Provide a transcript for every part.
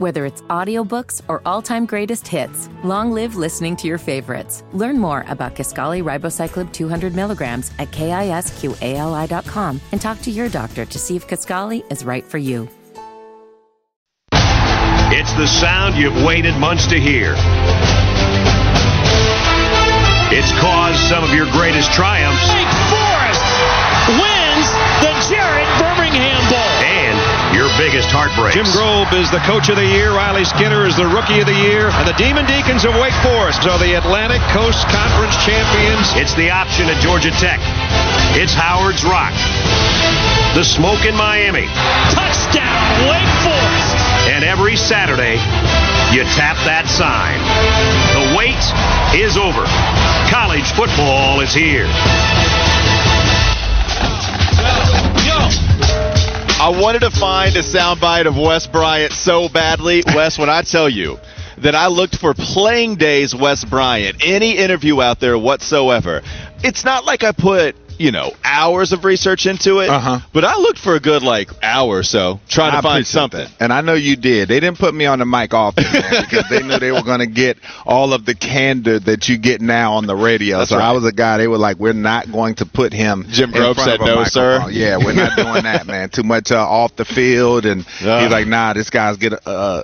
Whether it's audiobooks or all-time greatest hits, long live listening to your favorites. Learn more about Kisqali Ribociclib 200 milligrams at kisqali.com and talk to your doctor to see if Kisqali is right for you. It's the sound you've waited months to hear. It's caused some of your greatest triumphs. Wake Forest wins the Jared Birmingham Bowl. And your biggest heartbreaks. Jim Grobe is the coach of the year. Riley Skinner is the rookie of the year. And the Demon Deacons of Wake Forest are the Atlantic Coast Conference champions. It's the option at Georgia Tech. It's Howard's Rock. The Smoke in Miami. Touchdown, Wake Forest. And every Saturday, you tap that sign. The wait is over. College football is here. I wanted to find a soundbite of Wes Bryant so badly. Wes, when I tell you that I looked for playing days Wes Bryant, any interview out there whatsoever, it's not like I put you know hours of research into it. Uh-huh. But I looked for a good like hour or so trying I to find something. that. And I know you did. They didn't put me on the mic often man, because they knew they were going to get all of the candor that you get now on the radio. That's so right. I was a guy. They were like, "We're not going to put him." Jim front said, "No, sir." Yeah, we're not doing that, man. Too much uh, off the field, and Yeah. he's like, "Nah, this guy's get uh,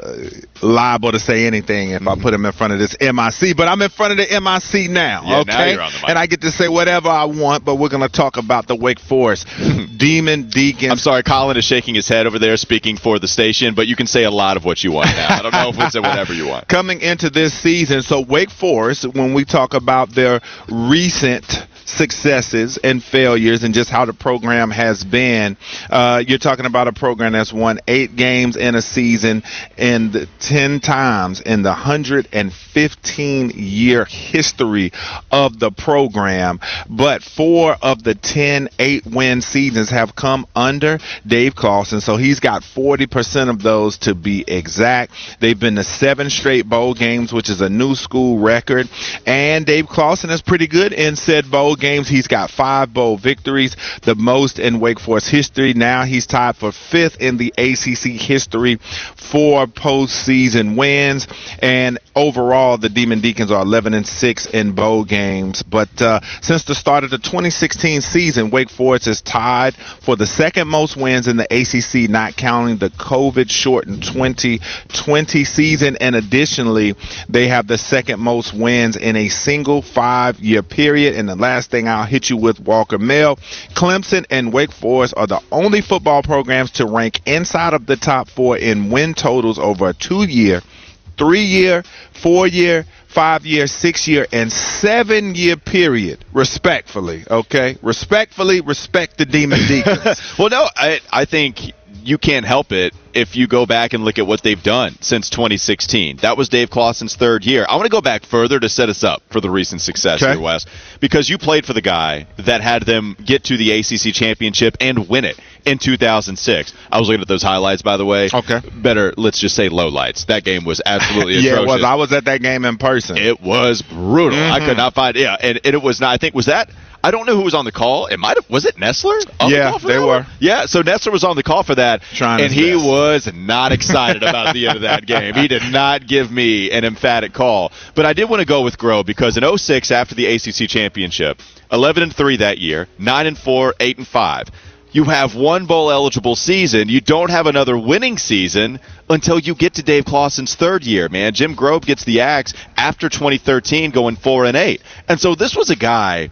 liable to say anything if I put him in front of this MIC." But I'm in front of the MIC now, Yeah, now okay? you're on the mic. and I get to say whatever I want. But we're going to talk about the Wake Forest Demon Deacons. I'm sorry, Colin is shaking his head over there, speaking for the station. But you can say a lot of what you want now. I don't know if we say whatever you want. coming into this season. So Wake Forest, when we talk about their recent successes and failures and just how the program has been, uh, you're talking about a program that's won eight games in a season and the 10 times in the 115 year history of the program. But four of the 10 eight win seasons have come under Dave Clawson. So he's got 40% of those to be exact. They've been to seven straight bowl games, which is a new school record. And Dave Clawson is pretty good in said bowl games. He's got five bowl victories, the most in Wake Forest history. Now he's tied for fifth in the ACC history for postseason wins. And overall, the Demon Deacons are 11 and 6 in bowl games. But uh, since the start of the 2016 season, Wake Forest is tied for the second most wins in the ACC, not counting the COVID shortened 2020 season. And additionally, they have the second most wins in a single five year period. in the last thing I'll hit you with Walker Mill, Clemson and Wake Forest are the only football programs to rank inside of the top four in win totals over a two year, three year, four year, five year, six year, and seven year period, respectfully. Okay? Respectfully, respect the Demon Deacons. well, no, I I think you can't help it if you go back and look at what they've done since 2016. That was Dave Clawson's third year. I want to go back further to set us up for the recent success Okay. here, Wes, because you played for the guy that had them get to the ACC championship and win it in 2006. I was looking at those highlights, by the way. Okay. Better, let's just say low lights. That game was absolutely yeah, it atrocious. was. I was at that game in person. It was brutal. I Mm-hmm. could not find. Yeah, and, and it was not. I think was that. I don't know who was on the call. It might have. Was it Nessler? the Yeah, for they were. Yeah, so Nessler was on the call for that, Trying and he best. was not excited about the end of that game. He did not give me an emphatic call. But I did want to go with Grobe because in 06, after the ACC championship, 11 and three that year, nine and four, eight and five. You have one bowl eligible season. You don't have another winning season until you get to Dave Clawson's third year, man. Jim Grobe gets the axe after 2013 going 4 and 8. And so this was a guy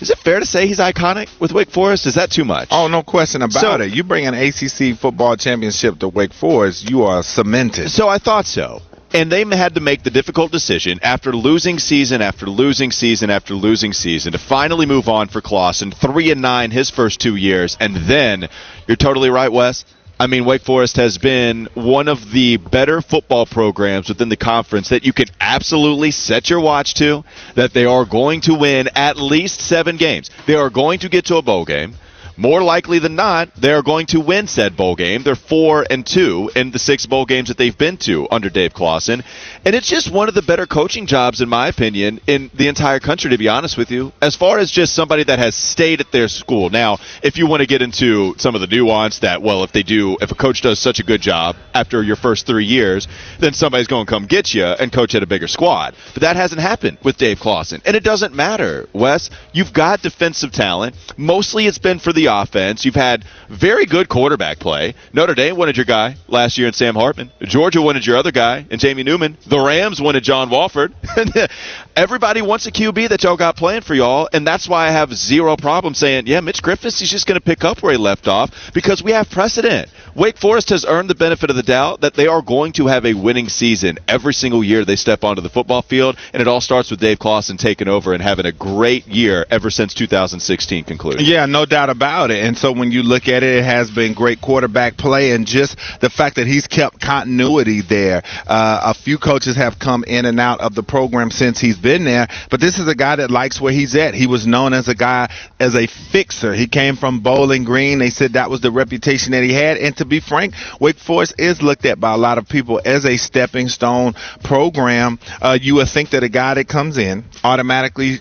is it fair to say he's iconic with Wake Forest? Is that too much? Oh, no question about So- it. You bring an ACC football championship to Wake Forest, you are cemented. So I thought so. And they had to make the difficult decision after losing season after losing season after losing season to finally move on for Clawson. Three and nine his first two years, and then you're totally right, Wes. I mean, Wake Forest has been one of the better football programs within the conference that you can absolutely set your watch to. That they are going to win at least seven games. They are going to get to a bowl game. more likely than not, they're going to win said bowl game. They're four and two in the six bowl games that they've been to under Dave Clawson, and it's just one of the better coaching jobs, in my opinion, in the entire country. To be honest with you, as far as just somebody that has stayed at their school. Now, if you want to get into some of the nuance that, well, if they do, if a coach does such a good job after your first three years, then somebody's going to come get you and coach at a bigger squad. But that hasn't happened with Dave Clawson, and it doesn't matter, Wes. You've got defensive talent. Mostly, it's been for the offense. You've had very good quarterback play. Notre Dame wanted your guy last year in Sam Hartman. Georgia wanted your other guy in Jamie Newman. The Rams wanted John Wolford. Everybody wants a QB that y'all got playing for y'all, and that's why I have zero problem saying, yeah, Mitch Griffis is just going to pick up where he left off because we have precedent. Wake Forest has earned the benefit of the doubt that they are going to have a winning season every single year they step onto the football field, and it all starts with Dave Clawson taking over and having a great year ever since 2016 concluded. Yeah, no doubt about it. And so when you look at it, it has been great quarterback play, and just the fact that he's kept continuity there. Uh, a few coaches have come in and out of the program since he's been there, but this is a guy that likes where he's at. He was known as a guy as a fixer. He came from Bowling Green. They said that was the reputation that he had, and to be frank, Wake Forest is looked at by a lot of people as a stepping stone program. Uh, you would think that a guy that comes in automatically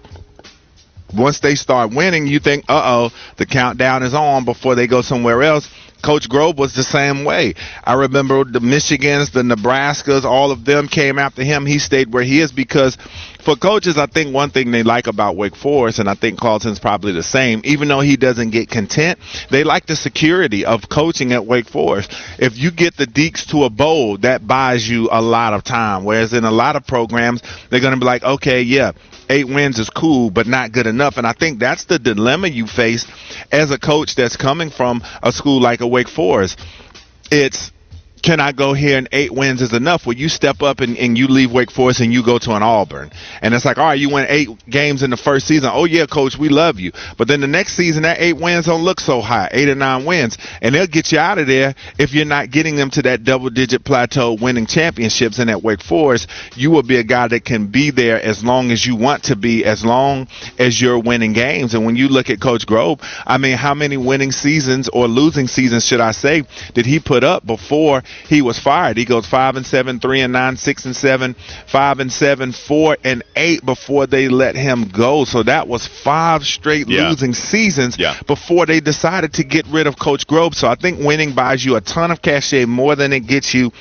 once they start winning, you think, uh oh, the countdown is on before they go somewhere else. Coach Grobe was the same way. I remember the Michigans, the Nebraskas, all of them came after him. He stayed where he is because for coaches, I think one thing they like about Wake Forest, and I think Carlton's probably the same, even though he doesn't get content, they like the security of coaching at Wake Forest. If you get the Deacs to a bowl, that buys you a lot of time. Whereas in a lot of programs, they're going to be like, okay, yeah, eight wins is cool, but not good enough. And I think that's the dilemma you face as a coach that's coming from a school like a Wake Forest. It's can I go here and eight wins is enough? Well, you step up and, and you leave Wake Forest and you go to an Auburn. And it's like, all right, you win eight games in the first season. Oh, yeah, coach, we love you. But then the next season, that eight wins don't look so high, eight or nine wins. And they'll get you out of there if you're not getting them to that double digit plateau winning championships. And at Wake Forest, you will be a guy that can be there as long as you want to be, as long as you're winning games. And when you look at Coach Grobe, I mean, how many winning seasons or losing seasons, should I say, did he put up before he was fired. He goes five and seven, three and nine, six and seven, five and seven, four and eight before they let him go. So that was five straight Yeah. losing seasons Yeah. before they decided to get rid of Coach Grobe. So I think winning buys you a ton of cachet more than it gets you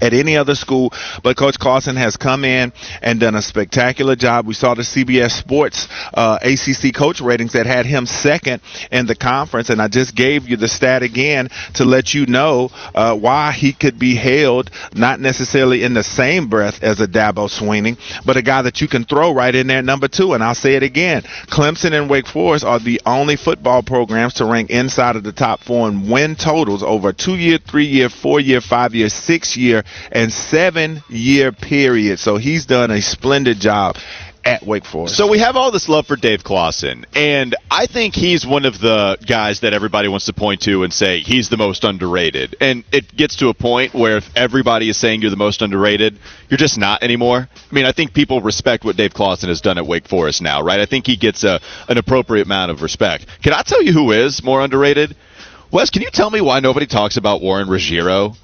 at any other school, but Coach Clawson has come in and done a spectacular job. We saw the CBS Sports uh, ACC coach ratings that had him second in the conference, and I just gave you the stat again to let you know uh, why he could be hailed not necessarily in the same breath as a Dabo Swinney, but a guy that you can throw right in there, number two. And I'll say it again: Clemson and Wake Forest are the only football programs to rank inside of the top four in win totals over two-year, three-year, four-year, five-year, six-year, and seven-year period. So he's done a splendid job at Wake Forest. So we have all this love for Dave Clawson, and I think he's one of the guys that everybody wants to point to and say he's the most underrated. And it gets to a point where if everybody is saying you're the most underrated, you're just not anymore. I mean, I think people respect what Dave Clawson has done at Wake Forest now, right? I think he gets a, an appropriate amount of respect. Can I tell you who is more underrated? Wes, can you tell me why nobody talks about Warren Ruggiero?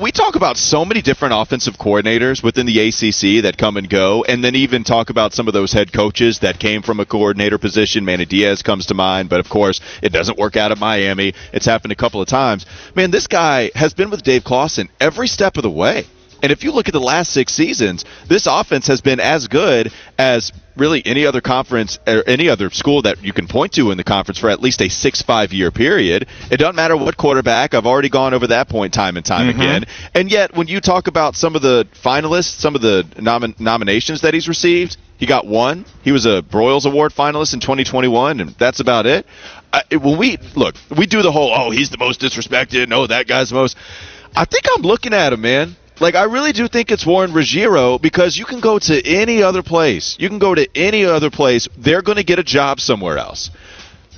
We talk about so many different offensive coordinators within the ACC that come and go, and then even talk about some of those head coaches that came from a coordinator position. Manny Diaz comes to mind, but of course, it doesn't work out at Miami. It's happened a couple of times. Man, this guy has been with Dave Clawson every step of the way. And if you look at the last six seasons, this offense has been as good as really any other conference or any other school that you can point to in the conference for at least a six five year period. It doesn't matter what quarterback. I've already gone over that point time and time mm-hmm. again. And yet, when you talk about some of the finalists, some of the nom- nominations that he's received, he got one. He was a Broyles Award finalist in 2021, and that's about it. I, when we look, we do the whole "oh, he's the most disrespected," "no, oh, that guy's the most." I think I'm looking at him, man. Like I really do think it's Warren Ruggiero because you can go to any other place. You can go to any other place. They're going to get a job somewhere else.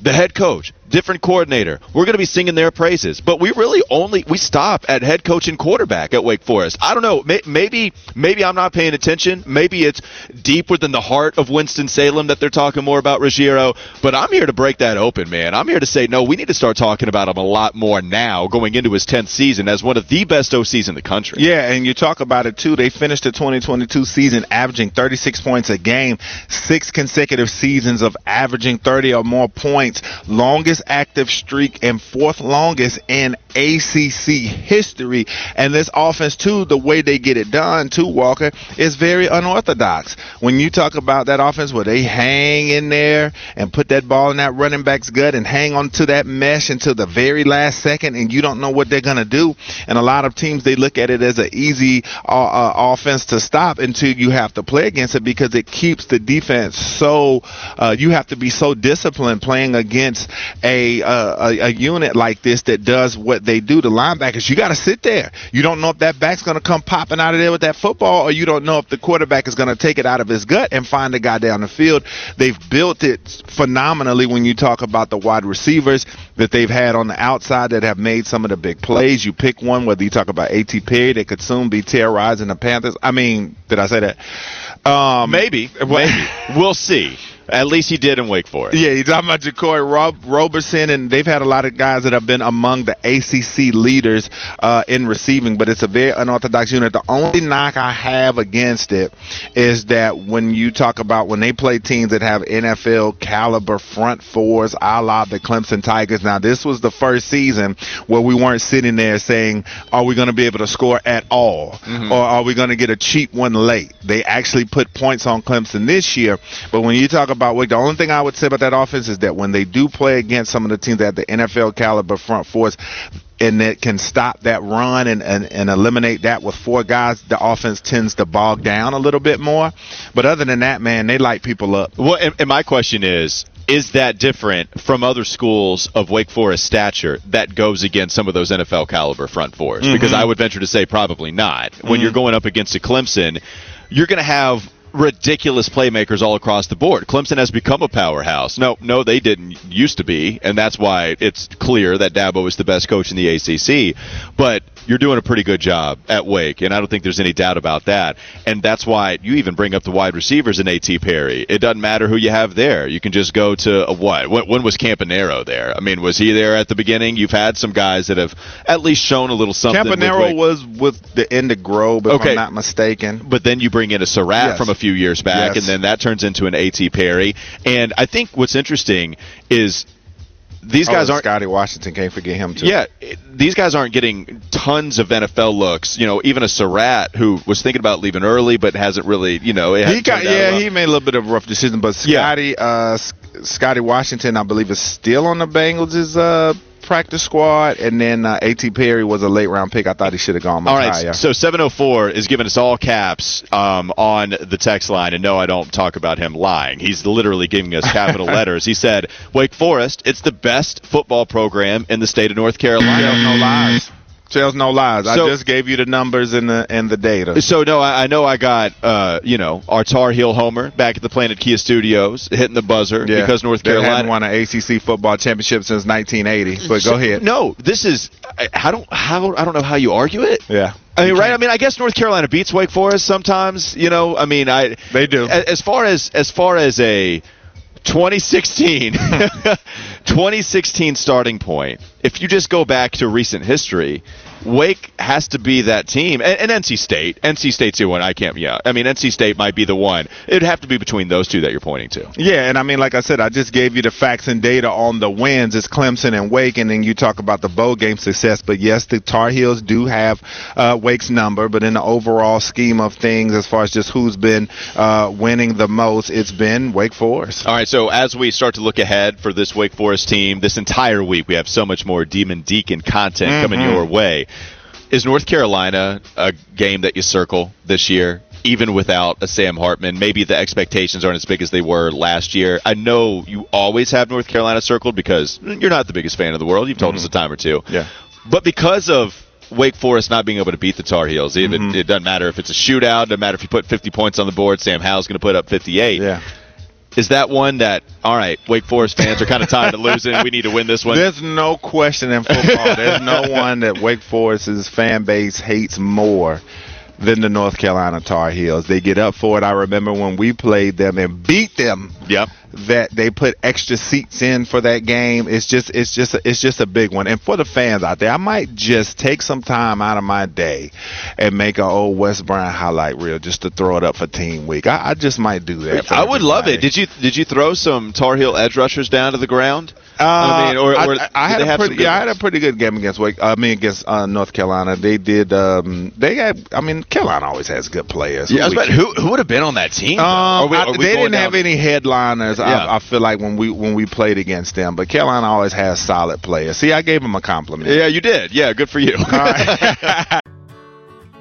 The head coach, different coordinator. We're going to be singing their praises, but we really only we stop at head coach and quarterback at Wake Forest. I don't know. May, maybe maybe I'm not paying attention. Maybe it's deep within the heart of Winston Salem that they're talking more about Ruggiero. But I'm here to break that open, man. I'm here to say no. We need to start talking about him a lot more now, going into his 10th season as one of the best OCs in the country. Yeah, and you talk about it too. They finished the 2022 season averaging 36 points a game, six consecutive seasons of averaging 30 or more points, longest active streak and fourth longest in ACC history. And this offense, too, the way they get it done, too, Walker, is very unorthodox. When you talk about that offense where they hang in there and put that ball in that running back's gut and hang on to that mesh until the very last second, and you don't know what they're going to do. And a lot of teams, they look at it as an easy uh, uh, offense to stop until you have to play against it because it keeps the defense so, uh, you have to be so disciplined playing against a, uh, a, a unit like this that does what they do. The linebackers, you got to sit there. You don't know if that back's going to come popping out of there with that football, or you don't know if the quarterback is going to take it out of his gut and find the guy down the field. They've built it phenomenally when you talk about the wide receivers that they've had on the outside that have made some of the big plays. You pick one, whether you talk about A.T. Perry, that could soon be terrorizing the Panthers. I mean, did I say that? Um, maybe. Maybe. we'll see. At least he did in Wake Forest. Yeah, you're talking about Jaquarii Rob- Roberson, and they've had a lot of guys that have been among the ACC leaders uh, in receiving, but it's a very unorthodox unit. The only knock I have against it is that when you talk about when they play teams that have NFL caliber front fours, a la the Clemson Tigers. Now, this was the first season where we weren't sitting there saying, "Are we going to be able to score at all, mm-hmm. or are we going to get a cheap one late?" They actually put points on Clemson this year, but when you talk about what the only thing I would say about that offense is that when they do play against some of the teams that have the NFL caliber front fours and that can stop that run and, and, and eliminate that with four guys, the offense tends to bog down a little bit more. But other than that, man, they light people up. Well, and, and my question is, is that different from other schools of Wake Forest stature that goes against some of those NFL caliber front 4s mm-hmm. Because I would venture to say probably not. Mm-hmm. When you're going up against a Clemson, you're going to have ridiculous playmakers all across the board. Clemson has become a powerhouse. No, no, they didn't used to be, and that's why it's clear that Dabo is the best coach in the ACC. But you're doing a pretty good job at Wake, and I don't think there's any doubt about that. And that's why you even bring up the wide receivers in A.T. Perry. It doesn't matter who you have there. You can just go to a what? When, when was Campanaro there? I mean, was he there at the beginning? You've had some guys that have at least shown a little something. Campanaro was with the end of Grobe, if okay. I'm not mistaken. But then you bring in a Surratt yes. from a few years back, yes. and then that turns into an A.T. Perry. And I think what's interesting is these guys oh, aren't Scotty Washington. Can't forget him too. Yeah, these guys aren't getting tons of NFL looks. You know, even a Surratt who was thinking about leaving early but hasn't really. You know, he got yeah he made a little bit of a rough decision. But Scotty yeah. uh, Scotty Washington, I believe, is still on the Bengals. Is uh practice squad, and then uh, A.T. Perry was a late round pick. I thought he should have gone much all right, higher. So 704 is giving us all caps um, on the text line, and no, I don't talk about him lying. He's literally giving us capital letters. He said, "Wake Forest, it's the best football program in the state of North Carolina." no lies tells no lies. So, I just gave you the numbers and the and the data. So no, I, I know I got uh, you know our Tar Heel Homer back at the Planet Kia Studios hitting the buzzer yeah, because North Carolina hadn't won an ACC football championship since 1980. But so, go ahead. No, this is I don't how I don't know how you argue it. Yeah. I mean, right? I mean, I guess North Carolina beats Wake Forest sometimes. You know, I mean, I they do. As far as as far as a 2016 2016 starting point. If you just go back to recent history, Wake has to be that team, and, and, NC State. NC State's the one I can't. Yeah, I mean NC State might be the one. It'd have to be between those two that you're pointing to. Yeah, and I mean, like I said, I just gave you the facts and data on the wins. It's Clemson and Wake, and then you talk about the bowl game success. But yes, the Tar Heels do have uh, Wake's number, but in the overall scheme of things, as far as just who's been uh, winning the most, it's been Wake Forest. All right, so as we start to look ahead for this Wake Forest team, this entire week we have so much more Demon Deacon content mm-hmm. coming your way. Is North Carolina a game that you circle this year? even without a Sam Hartman. Maybe the expectations aren't as big as they were last year. I know you always have North Carolina circled because you're not the biggest fan of the world. You've told mm-hmm. us a time or two. Yeah. But because of Wake Forest not being able to beat the Tar Heels, even mm-hmm. it doesn't matter if it's a shootout, doesn't matter if you put 50 points on the board. Sam Howell's going to put up 58. Yeah is that one that all right? Wake Forest fans are kind of tired of losing. We need to win this one. There's no question in football. There's no one that Wake Forest's fan base hates more than the North Carolina Tar Heels. They get up for it. I remember when we played them and beat them. Yep. That they put extra seats in for that game. It's just it's just it's just a big one. And for the fans out there, I might just take some time out of my day and make an old Wes Bryant highlight reel just to throw it up for Team Week. I, I just might do that. I would love it. Did you did you throw some Tar Heel edge rushers down to the ground? Uh, I mean, or, or I, I had a pretty, yeah, I had a pretty good game against Wake. I mean, against uh, North Carolina. They did. Um, they had. I mean, Carolina always has good players. Yeah, who, who, who would have been on that team? Um, are we, are we they didn't down? have any headliners. Yeah. I, I, feel like when we when we played against them, but Carolina always has solid players. See, I gave them a compliment. Yeah, you did. Yeah, good for you.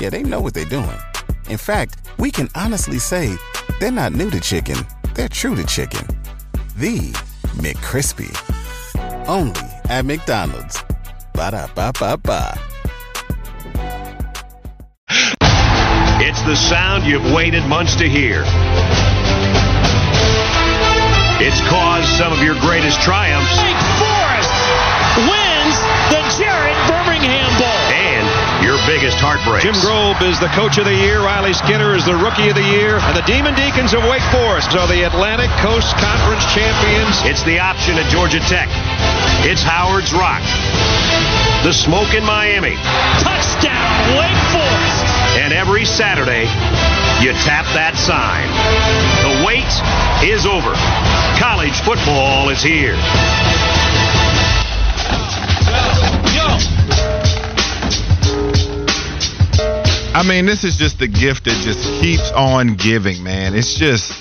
Yeah, they know what they're doing. In fact, we can honestly say they're not new to chicken, they're true to chicken. The McCrispy. Only at McDonald's. Ba da ba ba ba. It's the sound you've waited months to hear. It's caused some of your greatest triumphs. Wake Forest wins the Jared Birmingham Bowl. And your biggest heartbreaks. Jim Grobe is the coach of the year. Riley Skinner is the rookie of the year. And the Demon Deacons of Wake Forest are the Atlantic Coast Conference champions. It's the option at Georgia Tech. It's Howard's Rock. The smoke in Miami. Touchdown, Wake Forest. And every Saturday, you tap that sign. The wait is over. College football is here. I mean, this is just the gift that just keeps on giving, man. It's just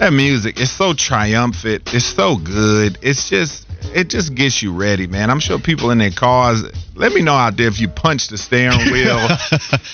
that music. It's so triumphant. It's so good. It's just it just gets you ready, man. I'm sure people in their cars. Let me know out there if you punch the steering wheel.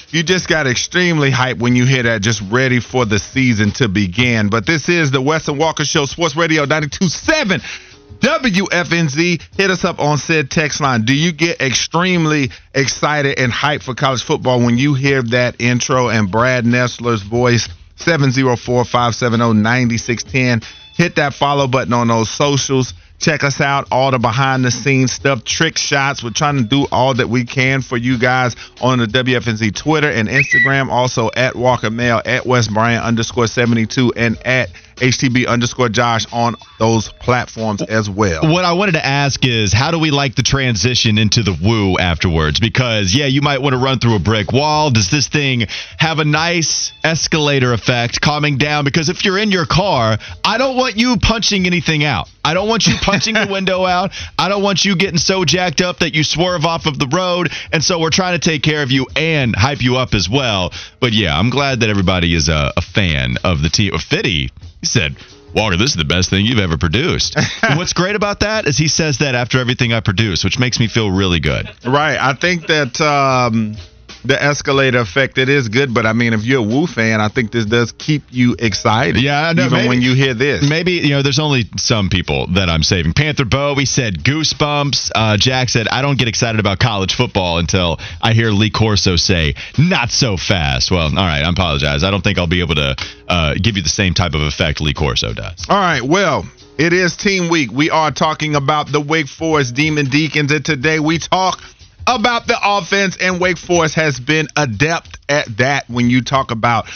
you just got extremely hyped when you hear that, just ready for the season to begin. But this is the Wes and Walker Show, Sports Radio 92.7. WFNZ, hit us up on said text line. Do you get extremely excited and hyped for college football when you hear that intro and Brad Nessler's voice? 704 570 9610. Hit that follow button on those socials. Check us out, all the behind the scenes stuff, trick shots. We're trying to do all that we can for you guys on the WFNZ Twitter and Instagram. Also at Walker Mail, at Wes Bryant underscore 72, and at HTB underscore Josh on those platforms as well. What I wanted to ask is how do we like the transition into the woo afterwards? Because, yeah, you might want to run through a brick wall. Does this thing have a nice escalator effect calming down? Because if you're in your car, I don't want you punching anything out. I don't want you punching the window out. I don't want you getting so jacked up that you swerve off of the road. And so we're trying to take care of you and hype you up as well. But yeah, I'm glad that everybody is a, a fan of the team. Of Fitty he said, Walker, this is the best thing you've ever produced. what's great about that is he says that after everything I produce, which makes me feel really good. Right. I think that um, the escalator effect it is good, but I mean, if you're a Woo fan, I think this does keep you excited. Yeah, no, even maybe, when you hear this. Maybe you know, there's only some people that I'm saving. Panther Bo, he said goosebumps. Uh, Jack said I don't get excited about college football until I hear Lee Corso say not so fast. Well, all right, I apologize. I don't think I'll be able to uh, give you the same type of effect Lee Corso does. All right, well. It is Team Week. We are talking about the Wake Forest Demon Deacons, and today we talk about the offense, and Wake Forest has been adept at that when you talk about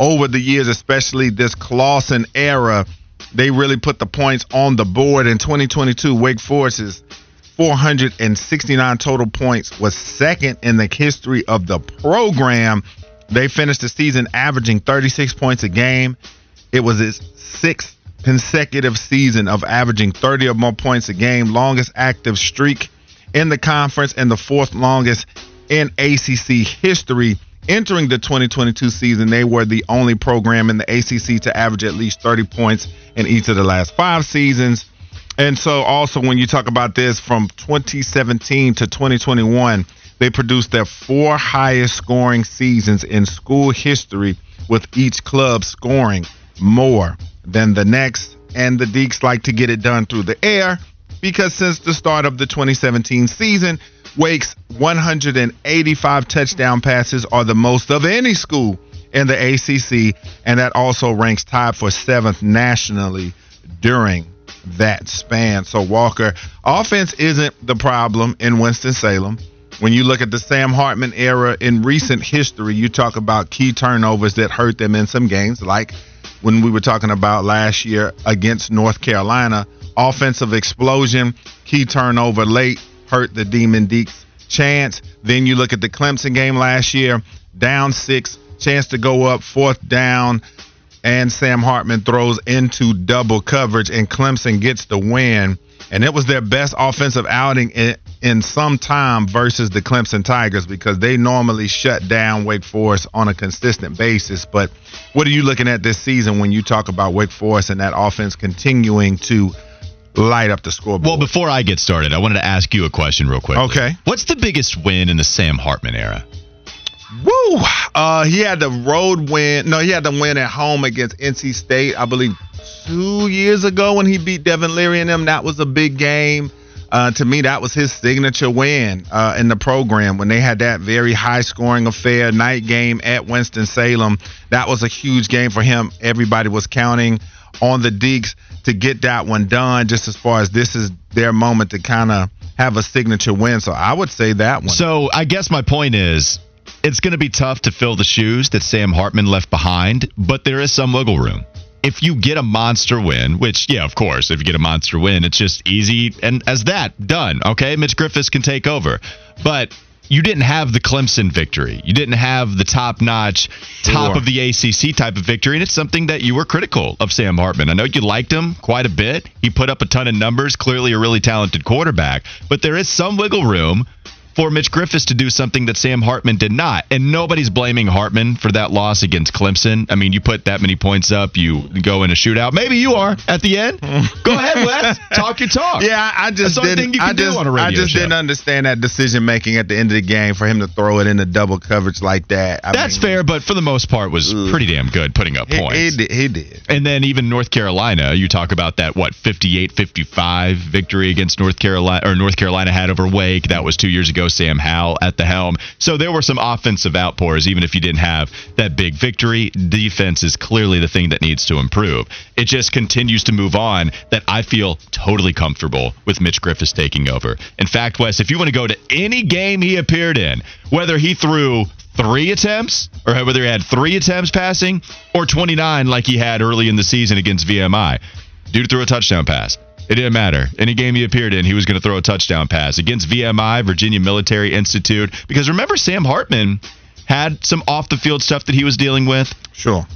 over the years, especially this Clawson era. They really put the points on the board. In 2022, Wake Forest's 469 total points was second in the history of the program. They finished the season averaging 36 points a game. It was its sixth consecutive season of averaging 30 or more points a game, longest active streak in the conference and the fourth longest in ACC history. Entering the 2022 season, they were the only program in the ACC to average at least 30 points in each of the last five seasons. And so, also, when you talk about this from 2017 to 2021, they produced their four highest scoring seasons in school history, with each club scoring more than the next. And the Deacs like to get it done through the air because since the start of the 2017 season, Wake's 185 touchdown passes are the most of any school in the ACC, and that also ranks tied for seventh nationally during that span. So, Walker, offense isn't the problem in Winston-Salem. When you look at the Sam Hartman era in recent history, you talk about key turnovers that hurt them in some games, like when we were talking about last year against North Carolina. Offensive explosion, key turnover late, hurt the Demon Deacs chance. Then you look at the Clemson game last year, down six, chance to go up, fourth down, and Sam Hartman throws into double coverage, and Clemson gets the win. And it was their best offensive outing in, in some time versus the Clemson Tigers because they normally shut down Wake Forest on a consistent basis. But what are you looking at this season when you talk about Wake Forest and that offense continuing to light up the scoreboard? Well, before I get started, I wanted to ask you a question real quick. Okay. What's the biggest win in the Sam Hartman era? Woo! Uh, he had the road win. No, he had the win at home against NC State, I believe, two years ago when he beat Devin Leary and them. That was a big game. Uh, to me, that was his signature win uh, in the program when they had that very high scoring affair, night game at Winston-Salem. That was a huge game for him. Everybody was counting on the Deacs to get that one done, just as far as this is their moment to kind of have a signature win. So I would say that one. So I guess my point is it's going to be tough to fill the shoes that Sam Hartman left behind, but there is some wiggle room. If you get a monster win, which, yeah, of course, if you get a monster win, it's just easy. And as that, done. Okay. Mitch Griffis can take over. But you didn't have the Clemson victory. You didn't have the top notch, top of the ACC type of victory. And it's something that you were critical of Sam Hartman. I know you liked him quite a bit. He put up a ton of numbers, clearly a really talented quarterback. But there is some wiggle room for Mitch Griffis to do something that Sam Hartman did not. And nobody's blaming Hartman for that loss against Clemson. I mean, you put that many points up, you go in a shootout. Maybe you are at the end. Go ahead, Wes. Talk your talk. Yeah, I just didn't. I just, a I just show. didn't understand that decision making at the end of the game for him to throw it in into double coverage like that. I That's mean, fair, but for the most part was pretty damn good putting up He, points. he did. He did. And then even North Carolina, you talk about that what 58-55 victory against North Carolina or North Carolina had over Wake. That was 2 years ago Sam Howell at the helm. So there were some offensive outpours even if you didn't have that big victory. Defense is clearly the thing that needs to improve. It just continues to move on that I feel totally comfortable with Mitch Griffis taking over. In fact, Wes, if you want to go to any game he appeared in, whether he threw three attempts or whether he had three attempts passing or 29 like he had early in the season against VMI. Dude threw a touchdown pass. It didn't matter. Any game he appeared in, he was going to throw a touchdown pass against VMI, Virginia Military Institute. Because remember, Sam Hartman had some off the field stuff that he was dealing with. Sure.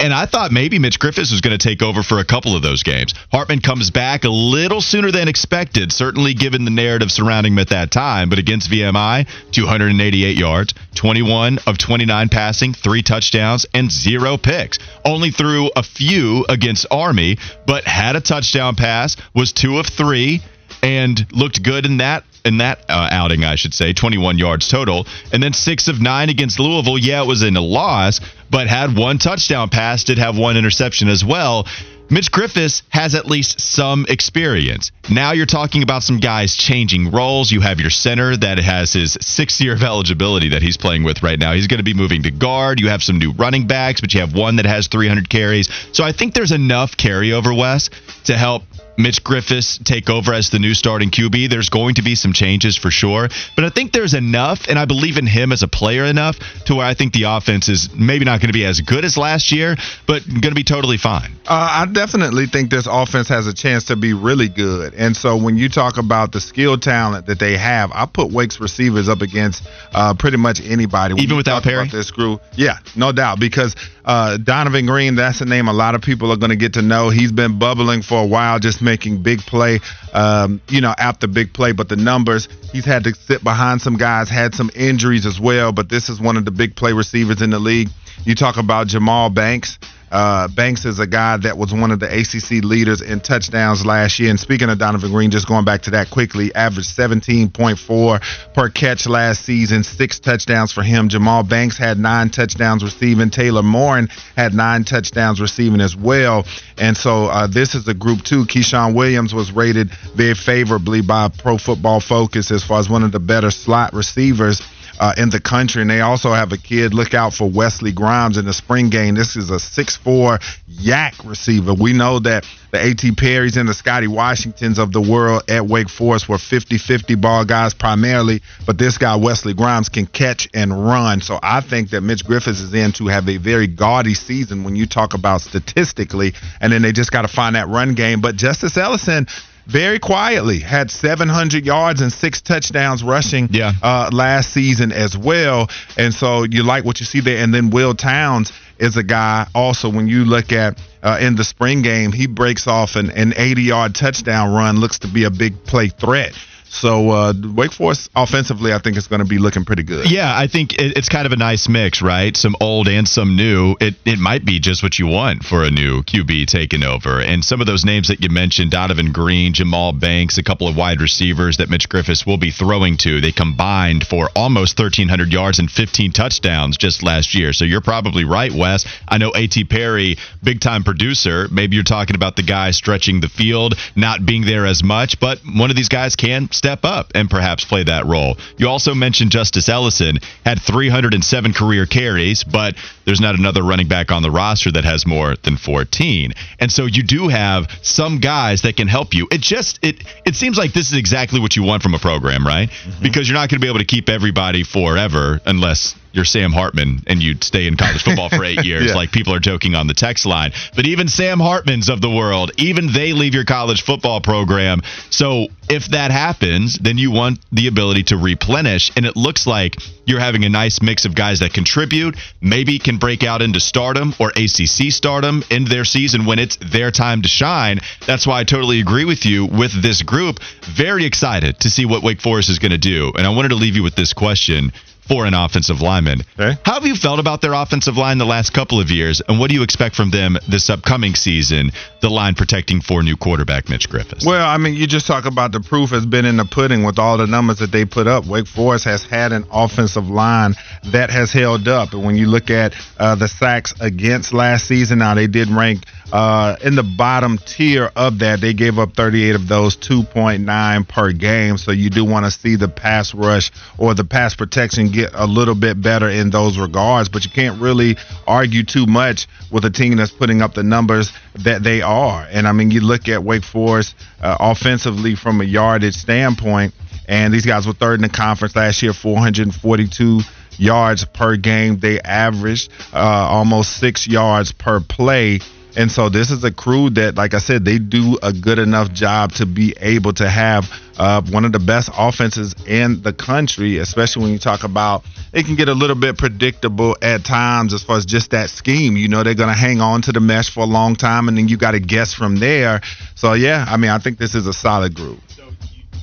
And I thought maybe Mitch Griffis was going to take over for a couple of those games. Hartman comes back a little sooner than expected, certainly given the narrative surrounding him at that time. But against VMI, 288 yards, 21 of 29 passing, three touchdowns, and zero picks. Only threw a few against Army, but had a touchdown pass, was two of three, and looked good in that in that uh, outing, I should say, 21 yards total, and then six of nine against Louisville. Yeah, it was in a loss, but had one touchdown pass, did have one interception as well. Mitch Griffis has at least some experience. Now you're talking about some guys changing roles. You have your center that has his sixth year of eligibility that he's playing with right now. He's going to be moving to guard. You have some new running backs, but you have one that has 300 carries. So I think there's enough carryover, Wes, to help Mitch Griffis take over as the new starting QB. There's going to be some changes for sure, but I think there's enough, and I believe in him as a player enough to where I think the offense is maybe not going to be as good as last year, but going to be totally fine. Uh, I definitely think this offense has a chance to be really good. And so when you talk about the skill talent that they have, I put Wake's receivers up against uh, pretty much anybody. When Even without Perry? this group, yeah, no doubt. Because uh, Donavon Greene, that's a name a lot of people are going to get to know. He's been bubbling for a while, just making big play, um, you know, after big play. But the numbers, he's had to sit behind some guys, had some injuries as well. But this is one of the big play receivers in the league. You talk about Jahmal Banks. Uh, Banks is a guy that was one of the ACC leaders in touchdowns last year. And speaking of Donavon Greene, just going back to that quickly, averaged 17.4 per catch last season, six touchdowns for him. Jahmal Banks had nine touchdowns receiving. Taylor Morin had nine touchdowns receiving as well. And so uh, this is a group two. Keyshawn Williams was rated very favorably by Pro Football Focus as far as one of the better slot receivers uh, in the country. And they also have a kid. Look out for Wesley Grimes in the spring game. This is a six-four YAC receiver. We know that the A.T. Perrys and the Scotty Washingtons of the world at Wake Forest were 50-50 ball guys primarily, but this guy Wesley Grimes can catch and run. So I think that Mitch Griffis is in to have a very gaudy season when you talk about statistically, and then they just got to find that run game. But Justice Ellison very quietly had 700 yards and six touchdowns rushing yeah. uh, last season as well. And so you like what you see there. And then Will Towns is a guy also when you look at uh, in the spring game, he breaks off an, an 80 yard touchdown run, looks to be a big play threat. So uh, Wake Forest offensively, I think is going to be looking pretty good. Yeah, I think it, it's kind of a nice mix, right? Some old and some new. It it might be just what you want for a new QB taking over. And some of those names that you mentioned, Donavon Greene, Jahmal Banks, a couple of wide receivers that Mitch Griffis will be throwing to, they combined for almost 1,300 yards and 15 touchdowns just last year. So you're probably right, Wes. I know A.T. Perry, big time producer. Maybe you're talking about the guy stretching the field, not being there as much, but one of these guys can step up and perhaps play that role. You also mentioned Justice Ellison had 307 career carries, but there's not another running back on the roster that has more than 14. And so you do have some guys that can help you. It just it it seems like this is exactly what you want from a program, right? Mm-hmm. Because you're not going to be able to keep everybody forever unless you're Sam Hartman and you'd stay in college football for eight years, yeah. like people are joking on the text line. But even Sam Hartmans of the world, even they leave your college football program. So if that happens, then you want the ability to replenish. And it looks like you're having a nice mix of guys that contribute, maybe can break out into stardom or ACC stardom in their season when it's their time to shine. That's why I totally agree with you with this group. Very excited to see what Wake Forest is going to do. And I wanted to leave you with this question for an offensive lineman. Okay. How have you felt about their offensive line the last couple of years, and what do you expect from them this upcoming season? The line protecting for new quarterback Mitch Griffis. Well, I mean, you just talk about the proof has been in the pudding with all the numbers that they put up. Wake Forest has had an offensive line that has held up, and when you look at uh, the sacks against last season, now they did rank uh, in the bottom tier of that. They gave up 38 of those, 2.9 per game. So you do want to see the pass rush or the pass protection get a little bit better in those regards. But you can't really argue too much with a team that's putting up the numbers that they are. And I mean, you look at Wake Forest uh, offensively from a yardage standpoint, and these guys were third in the conference last year, 442 yards per game. They averaged uh, almost six yards per play. And so this is a crew that, like I said, they do a good enough job to be able to have uh, one of the best offenses in the country, especially when you talk about it can get a little bit predictable at times as far as just that scheme. You know, they're going to hang on to the mesh for a long time, and then you got to guess from there. So, yeah, I mean, I think this is a solid group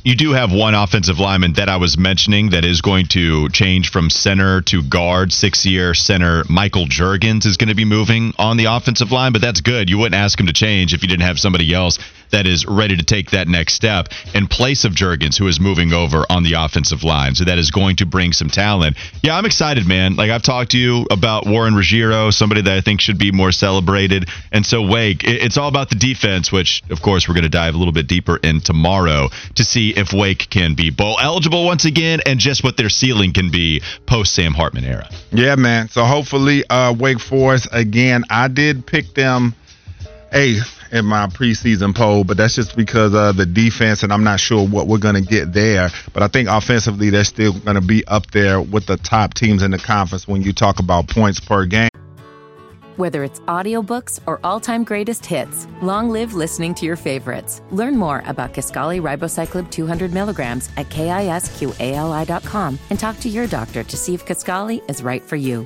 you do have one offensive lineman that I was mentioning that is going to change from center to guard. Six year center Michael Jurgens is going to be moving on the offensive line, but that's good. You wouldn't ask him to change if you didn't have somebody else that is ready to take that next step in place of Jurgens, who is moving over on the offensive line. So that is going to bring some talent. Yeah, I'm excited, man. Like I've talked to you about Warren Ruggiero, somebody that I think should be more celebrated. And so Wake, it's all about the defense, which of course we're going to dive a little bit deeper in tomorrow to see if Wake can be bowl eligible once again and just what their ceiling can be post Sam Hartman era. Yeah, man. So hopefully uh, Wake Forest again. I did pick them eighth in my preseason poll, but that's just because of the defense, and I'm not sure what we're going to get there. But I think offensively, they're still going to be up there with the top teams in the conference when you talk about points per game. Whether it's audiobooks or all-time greatest hits, long live listening to your favorites. Learn more about Kisqali Ribociclib 200 milligrams at kisqali.com and talk to your doctor to see if Kisqali is right for you.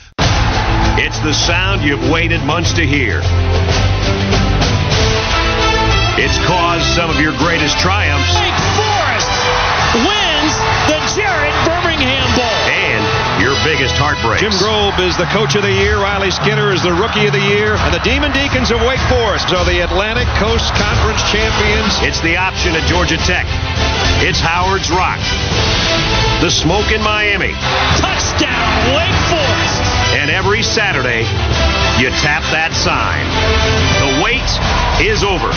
It's the sound you've waited months to hear. It's caused some of your greatest triumphs. Wake Forest wins the Jared Birmingham Bowl. And your biggest heartbreaks. Jim Grobe is the coach of the year. Riley Skinner is the rookie of the year. And the Demon Deacons of Wake Forest are the Atlantic Coast Conference champions. It's the option at Georgia Tech. It's Howard's Rock. The smoke in Miami. Touchdown, Wake Forest. And every Saturday, you tap that sign. The wait is over.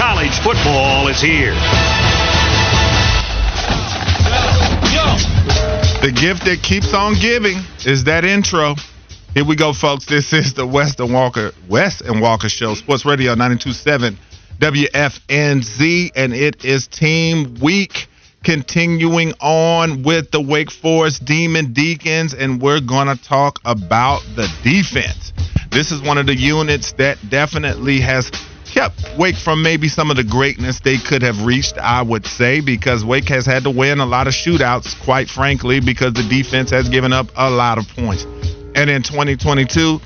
College football is here. The gift that keeps on giving is that intro. Here we go, folks. This is the Wes and Walker Wes and Walker Show, Sports Radio 927 WFNZ, and it is Team Week. Continuing on with the Wake Forest Demon Deacons, and we're gonna talk about the defense. This is one of the units that definitely has kept Wake from maybe some of the greatness they could have reached, I would say, because Wake has had to win a lot of shootouts, quite frankly, because the defense has given up a lot of points. And in 2022,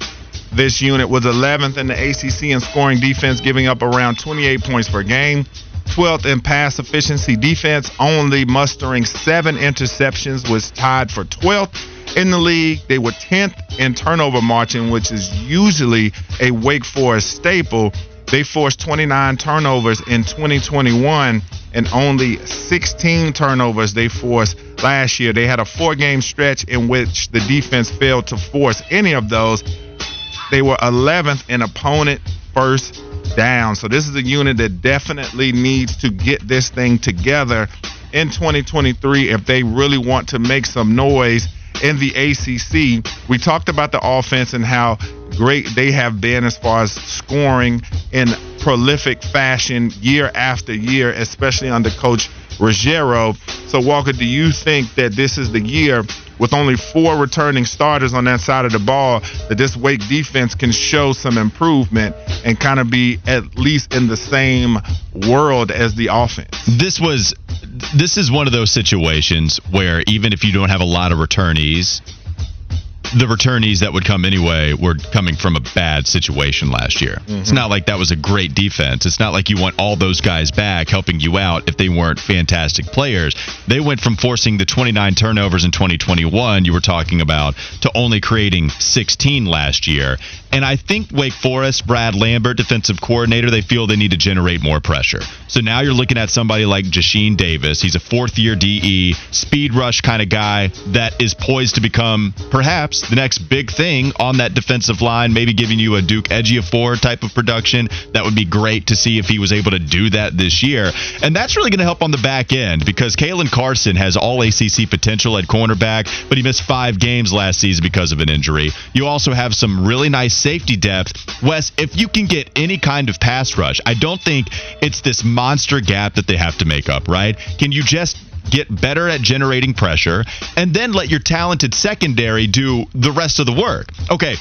this unit was 11th in the ACC in scoring defense, giving up around 28 points per game. 12th in pass efficiency defense, only mustering seven interceptions, was tied for 12th in the league. They were 10th in turnover margin, which is usually a Wake Forest staple. They forced 29 turnovers in 2021 and only 16 turnovers they forced last year. They had a four game stretch in which the defense failed to force any of those. They were 11th in opponent first down. So this is a unit that definitely needs to get this thing together in 2023 if they really want to make some noise in the ACC. We talked about the offense and how great they have been as far as scoring in prolific fashion year after year, especially under Coach Ruggiero. So, Walker, do you think that this is the year with only four returning starters on that side of the ball that this Wake defense can show some improvement and kind of be at least in the same world as the offense? This was this is one of those situations where even if you don't have a lot of returnees, the returnees that would come anyway were coming from a bad situation last year. Mm-hmm. It's not like that was a great defense. It's not like you want all those guys back helping you out if they weren't fantastic players. They went from forcing the 29 turnovers in 2021 you were talking about to only creating 16 last year. And I think Wake Forest, Brad Lambert, defensive coordinator, they feel they need to generate more pressure. So now you're looking at somebody like Jasheen Davis. He's a fourth year DE, speed rush kind of guy that is poised to become perhaps the next big thing on that defensive line, maybe giving you a Duke Ejiofor type of production. That would be great to see if he was able to do that this year. And that's really going to help on the back end because Caelen Carson has all ACC potential at cornerback, but he missed five games last season because of an injury. You also have some really nice safety depth. Wes, if you can get any kind of pass rush, I don't think it's this monster gap that they have to make up, right? Can you just get better at generating pressure and then let your talented secondary do the rest of the work? Okay,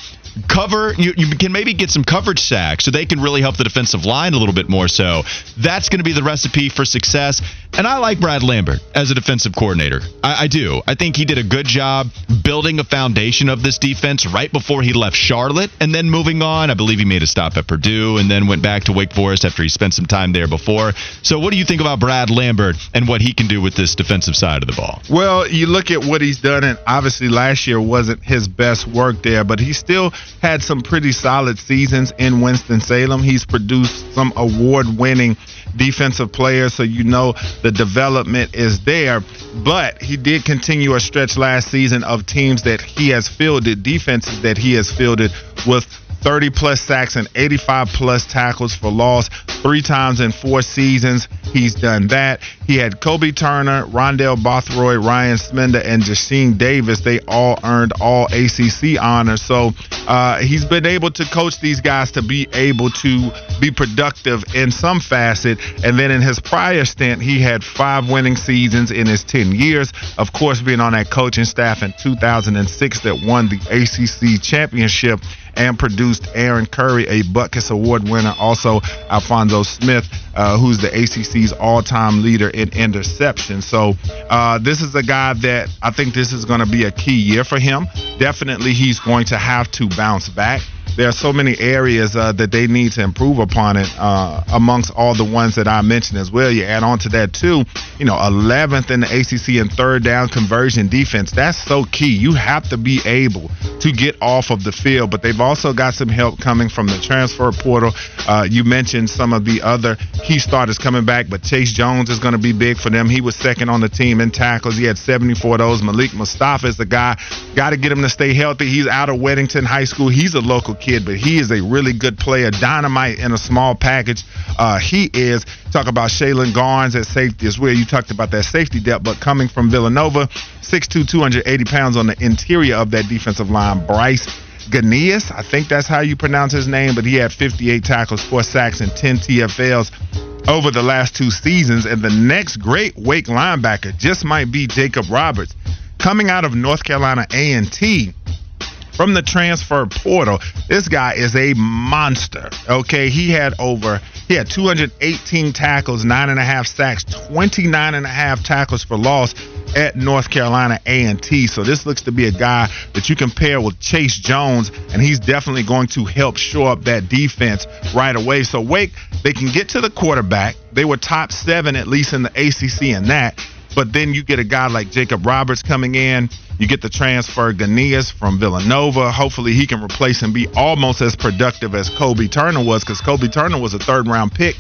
cover you, you can maybe get some coverage sacks so they can really help the defensive line a little bit more so. That's going to be the recipe for success. And i like brad lambert as a defensive coordinator. I, I, do. I think he did a good job building a foundation of this defense right before he left charlotte and then moving on. I believe he made a stop at purdue and then went back to wake forest after he spent some time there before. So what do you think about brad lambert and what he can do with this defensive side of the ball? Well you look at what he's done and obviously last year wasn't his best work there but he still had some pretty solid seasons in Winston-Salem. He's produced some award-winning defensive players, so you know the development is there. But he did continue a stretch last season of teams that he has fielded, defenses that he has fielded with 30 plus sacks and 85 plus tackles for loss three times in four seasons. He's done that. He had Kobie Turner, Rondell Bothroyd, Ryan Smenda, and Jasheen Davis. They all earned all ACC honors. So uh, he's been able to coach these guys to be able to be productive in some facet. And then in his prior stint, he had five winning seasons in his 10 years. Of course, being on that coaching staff in 2006 that won the ACC championship and produced Aaron Curry, a Butkus Award winner. Also, Alphonso Smith, uh, who's the ACC's all-time leader in interception. So uh, this is a guy that I think this is going to be a key year for him. Definitely, he's going to have to bounce back there are so many areas uh, that they need to improve upon it uh, amongst all the ones that I mentioned as well. You add on to that too, you know, 11th in the ACC in third down conversion defense. That's so key. You have to be able to get off of the field, but they've also got some help coming from the transfer portal. Uh, you mentioned some of the other key starters coming back, but Chase Jones is going to be big for them. He was second on the team in tackles. He had 74 of those. Malik Mustapha is the guy. Got to get him to stay healthy. He's out of Weddington High School. He's a local kid, but he is a really good player, dynamite in a small package. Uh, he is. Talk about Shaylon Garnes at safety as well. You talked about that safety depth, but coming from Villanova, 6'2", 280 pounds on the interior of that defensive line. Bryce Ganias, I think that's how you pronounce his name, but he had 58 tackles, four sacks, and 10 TFLs over the last two seasons. And the next great Wake linebacker just might be Jacob Roberts, coming out of North Carolina A&T from the transfer portal. This guy is a monster. Okay, he had over he had 218 tackles, nine and a half sacks, 29 and a half tackles for loss at North Carolina A&T. So this looks to be a guy that you can pair with Chase Jones, and he's definitely going to help shore up that defense right away. So Wake, they can get to the quarterback. They were top seven at least in the ACC in that. But then you get a guy like Jacob Roberts coming in. You get the transfer Ganias from Villanova. Hopefully, he can replace and be almost as productive as Kobie Turner was, because Kobie Turner was a third round pick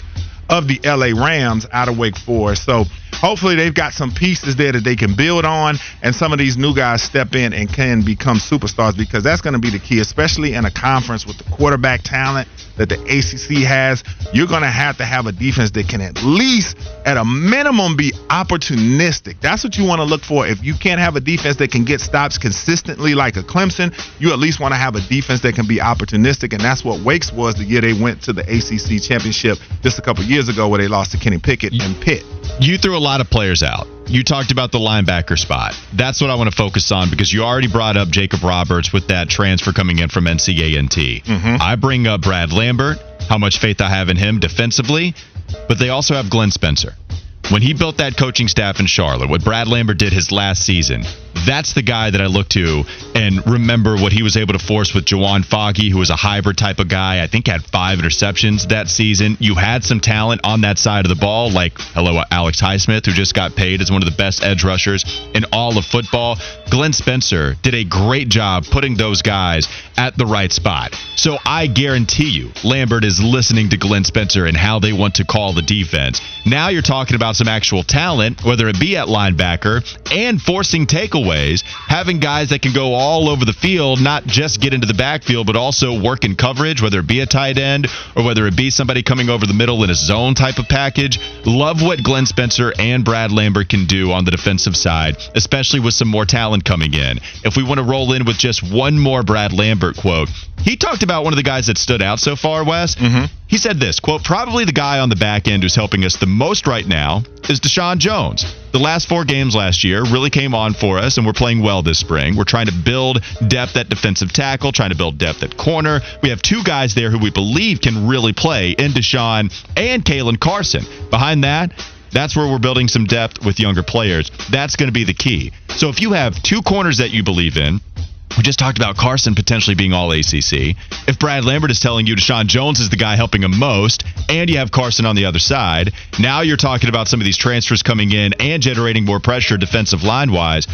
of the LA Rams out of Wake Forest. So hopefully they've got some pieces there that they can build on, and some of these new guys step in and can become superstars because that's going to be the key, especially in a conference with the quarterback talent that the ACC has. You're going to have to have a defense that can at least, at a minimum, be opportunistic. That's what you want to look for. If you can't have a defense that can get stops consistently like a Clemson, you at least want to have a defense that can be opportunistic, and that's what Wake's was the year they went to the ACC championship just a couple years ago where they lost to Kenny Pickett and Pitt. You threw a lot of players out. You talked about the linebacker spot. That's what I want to focus on because you already brought up Jacob Roberts with that transfer coming in from NC A&T. Mm-hmm. I bring up Brad Lambert, how much faith I have in him defensively, but they also have Glenn Spencer. When he built that coaching staff in Charlotte, what Brad Lambert did his last season, that's the guy that I look to and remember what he was able to force with Jawan Foggy, who was a hybrid type of guy. I think had five interceptions that season. You had some talent on that side of the ball, like hello Alex Highsmith, who just got paid as one of the best edge rushers in all of football. Glenn Spencer did a great job putting those guys at the right spot. So I guarantee you, Lambert is listening to Glenn Spencer and how they want to call the defense. Now you're talking about some actual talent, whether it be at linebacker and forcing takeaways, having guys that can go all over the field, not just get into the backfield, but also work in coverage, whether it be a tight end or whether it be somebody coming over the middle in a zone type of package. Love what Glenn Spencer and Brad Lambert can do on the defensive side, especially with some more talent coming in. If we want to roll in with just one more Brad Lambert quote, he talked about one of the guys that stood out so far, Wes. Mm-hmm. He said this quote, probably the guy on the back end who's helping us the most right now is Deshaun Jones. The last four games last year really came on for us, and we're playing well this spring. We're trying to build depth at defensive tackle, trying to build depth at corner. We have two guys there who we believe can really play in Deshaun and Caelen Carson. Behind that, that's where we're building some depth with younger players. That's going to be the key. So if you have two corners that you believe in, we just talked about Carson potentially being all ACC. If Brad Lambert is telling you Deshaun Jones is the guy helping him most, and you have Carson on the other side, now you're talking about some of these transfers coming in and generating more pressure defensive line wise.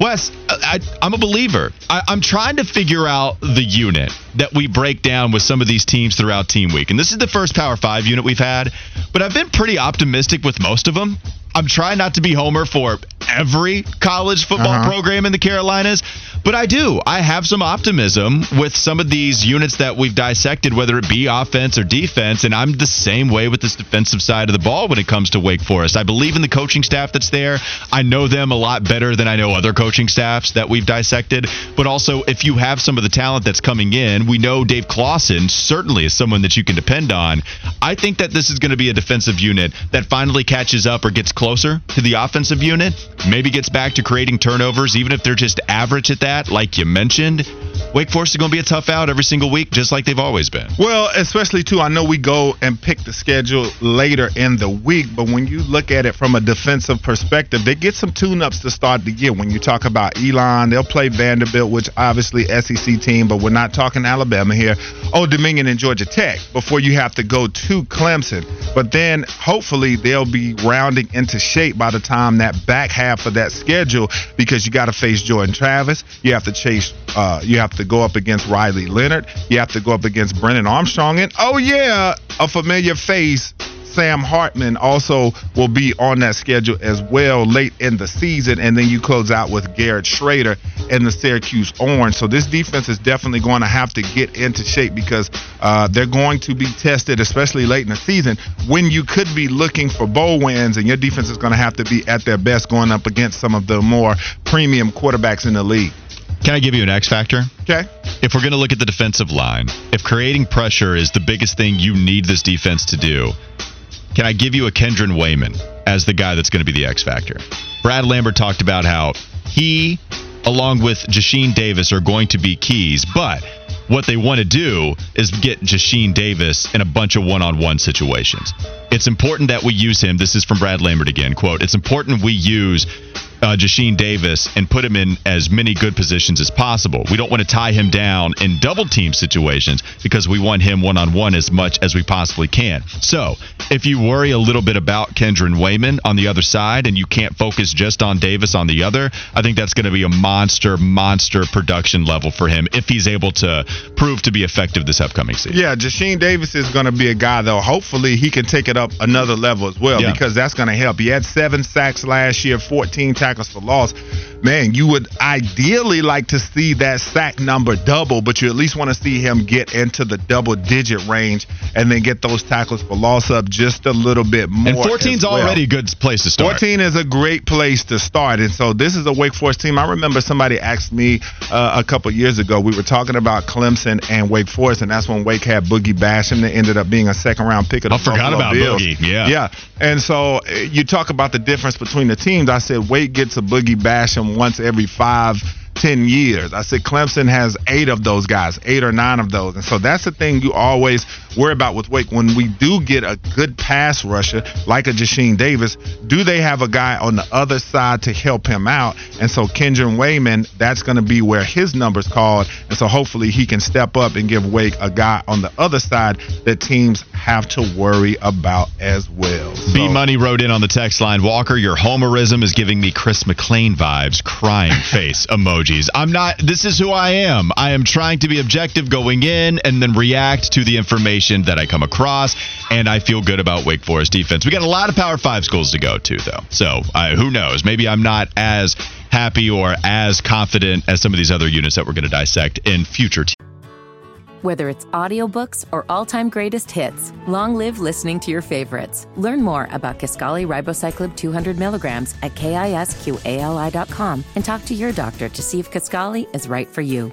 Wes, I, am a believer. I, I'm trying to figure out the unit that we break down with some of these teams throughout Team Week. And this is the first Power 5 unit we've had, but I've been pretty optimistic with most of them. I'm trying not to be Homer for every college football uh-huh. program in the Carolinas, but I do. I have some optimism with some of these units that we've dissected, whether it be offense or defense, and I'm the same way with this defensive side of the ball when it comes to Wake Forest. I believe in the coaching staff that's there. I know them a lot better than I know other coaching staffs that we've dissected, but also if you have some of the talent that's coming in, we know Dave Clawson certainly is someone that you can depend on. I think that this is going to be a defensive unit that finally catches up or gets closer to the offensive unit, maybe gets back to creating turnovers, even if they're just average at that, like you mentioned. Wake Forest is going to be a tough out every single week, just like they've always been. Well, especially too, I know we go and pick the schedule later in the week, but when you look at it from a defensive perspective, they get some tune-ups to start the year. When you talk about Elon, they'll play Vanderbilt, which obviously SEC team, but we're not talking Alabama here. Oh, Dominion and Georgia Tech before you have to go to Clemson. But then hopefully they'll be rounding into shape by the time that back half of that schedule because you got to face Jordan Travis, you have to chase, uh, you have to go up against Riley Leonard. You have to go up against Brennan Armstrong. And oh, yeah, a familiar face. Sam Hartman also will be on that schedule as well late in the season. And then you close out with Garrett Shrader and the Syracuse Orange. So this defense is definitely going to have to get into shape because uh, they're going to be tested, especially late in the season, when you could be looking for bowl wins and your defense is going to have to be at their best going up against some of the more premium quarterbacks in the league. Can I give you an X factor? Okay. If we're going to look at the defensive line, if creating pressure is the biggest thing you need this defense to do, can I give you a Kendron Wayman as the guy that's going to be the X factor? Brad Lambert talked about how he, along with Jasheen Davis, are going to be keys, but what they want to do is get Jasheen Davis in a bunch of one-on-one situations. It's important that we use him. This is from Brad Lambert again. Quote, it's important we use uh, Jasheen Davis and put him in as many good positions as possible. We don't want to tie him down in double team situations because we want him one on one as much as we possibly can. So, if you worry a little bit about Kendron Wayman on the other side and you can't focus just on Davis on the other, I think that's going to be a monster, monster production level for him if he's able to prove to be effective this upcoming season. Yeah, Jasheen Davis is going to be a guy, though. Hopefully, he can take it up another level as well yeah. because that's going to help. He had seven sacks last year, 14 tackles tackles for loss. Man, you would ideally like to see that sack number double, but you at least want to see him get into the double digit range and then get those tackles for loss up just a little bit more. And 14 is well. already a good place to start. 14 is a great place to start. And so this is a Wake Forest team. I remember somebody asked me uh, a couple years ago, we were talking about Clemson and Wake Forest, and that's when Wake had Boogie Basham that ended up being a second round pick of the I forgot about Bills. Boogie. Yeah. Yeah. And so uh, you talk about the difference between the teams. I said Wake gets a Boogie Basham once every five 10 years. I said Clemson has eight of those guys, eight or nine of those. And so that's the thing you always worry about with Wake. When we do get a good pass rusher like a Jasheen Davis, do they have a guy on the other side to help him out? And so Kendron Wayman, that's going to be where his number's called. And so hopefully he can step up and give Wake a guy on the other side that teams have to worry about as well. So, B Money wrote in on the text line Walker, your homerism is giving me Chris McClain vibes, crying face emojis. I'm not, this is who I am. I am trying to be objective going in and then react to the information that I come across. And I feel good about Wake Forest defense. We got a lot of Power Five schools to go to, though. So uh, who knows? Maybe I'm not as happy or as confident as some of these other units that we're going to dissect in future. T- whether it's audiobooks or all-time greatest hits, long live listening to your favorites. Learn more about Kisqali Ribociclib 200 milligrams at kisqali.com and talk to your doctor to see if Kisqali is right for you.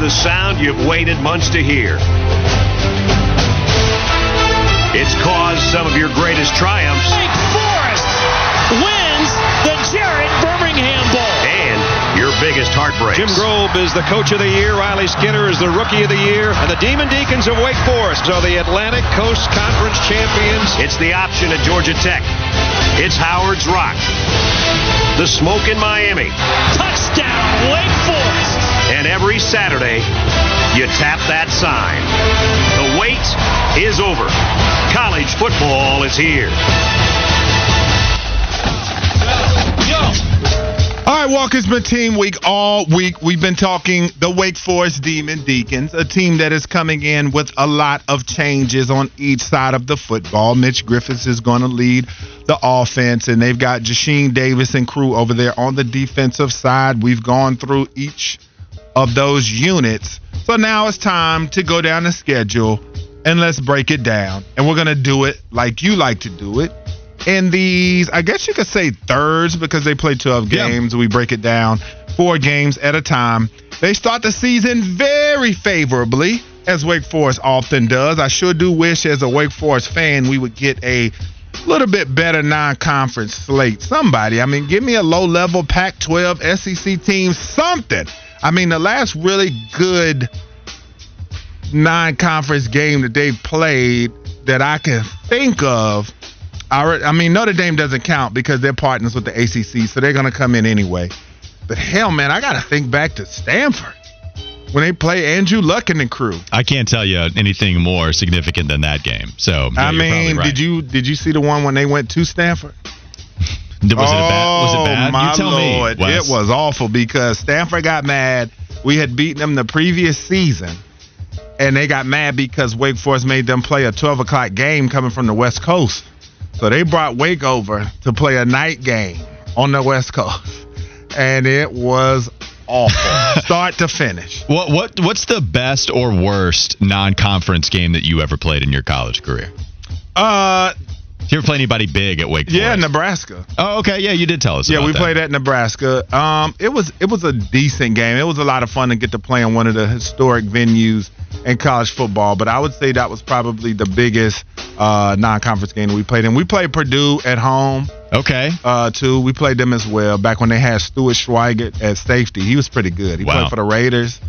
The sound you've waited months to hear. It's caused some of your greatest triumphs. Wake Forest wins the Jared Birmingham Bowl. And your biggest heartbreak. Jim Grobe is the coach of the year. Riley Skinner is the rookie of the year. And the Demon Deacons of Wake Forest are the Atlantic Coast Conference champions. It's the option at Georgia Tech. It's Howard's Rock. The Smoke in Miami. Touchdown, Wake Forest. And every Saturday, you tap that sign. The wait is over. College football is here. All right, Walker's been team week all week. We've been talking the Wake Forest Demon Deacons, a team that is coming in with a lot of changes on each side of the football. Mitch Griffis is going to lead the offense, and they've got Jasheen Davis and crew over there on the defensive side. We've gone through each of those units. So now it's time to go down the schedule and let's break it down. And we're going to do it like you like to do it in these, I guess you could say thirds because they play 12 games. We break it down four games at a time. They start the season very favorably, as Wake Forest often does. I sure do wish, as a Wake Forest fan, we would get a little bit better non-conference slate. Somebody, I mean, give me a low-level Pac-12 SEC team, something. I mean, the last really good non-conference game that they played that I can think of I mean, Notre Dame doesn't count because they're partners with the ACC, so they're going to come in anyway. But hell, man, I got to think back to Stanford when they play Andrew Luck and the crew. I can't tell you anything more significant than that game. So I mean, right. did you did you see the one when they went to Stanford? Was, oh, it bad, was it bad? Oh, my lord, me, it was awful because Stanford got mad. We had beaten them the previous season, and they got mad because Wake Forest made them play a 12 o'clock game coming from the West Coast. So they brought Wake over to play a night game on the West Coast, and it was awful, start to finish. What what what's the best or worst non-conference game that you ever played in your college career? Uh, you ever play anybody big at Wake Forest? Yeah, Nebraska. Oh, okay. Yeah, you did tell us. Yeah, we that. played at Nebraska. Um, it was it was a decent game. It was a lot of fun to get to play in one of the historic venues in college football. But I would say that was probably the biggest uh, non-conference game we played in. We played Purdue at home. Okay. Uh, too. We played them as well back when they had Stuart Schweigert at safety. He was pretty good. He wow. played for the Raiders.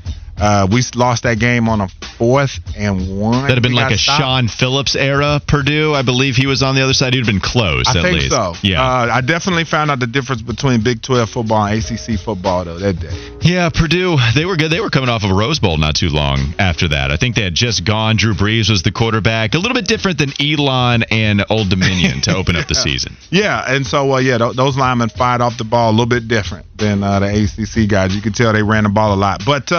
Uh, we lost that game on a fourth and one. That'd have been like a stopped. Shawn Phillips era Purdue. I believe he was on the other side. He'd have been close. I at think least. so. Yeah. Uh, I definitely found out the difference between Big 12 football and ACC football though that day. Yeah, Purdue. They were good. They were coming off of a Rose Bowl not too long after that. I think they had just gone. Drew Brees was the quarterback. A little bit different than Elon and Old Dominion to open up the season. Yeah, and so uh, yeah, th- those linemen fired off the ball a little bit different than uh, the ACC guys. You could tell they ran the ball a lot, but.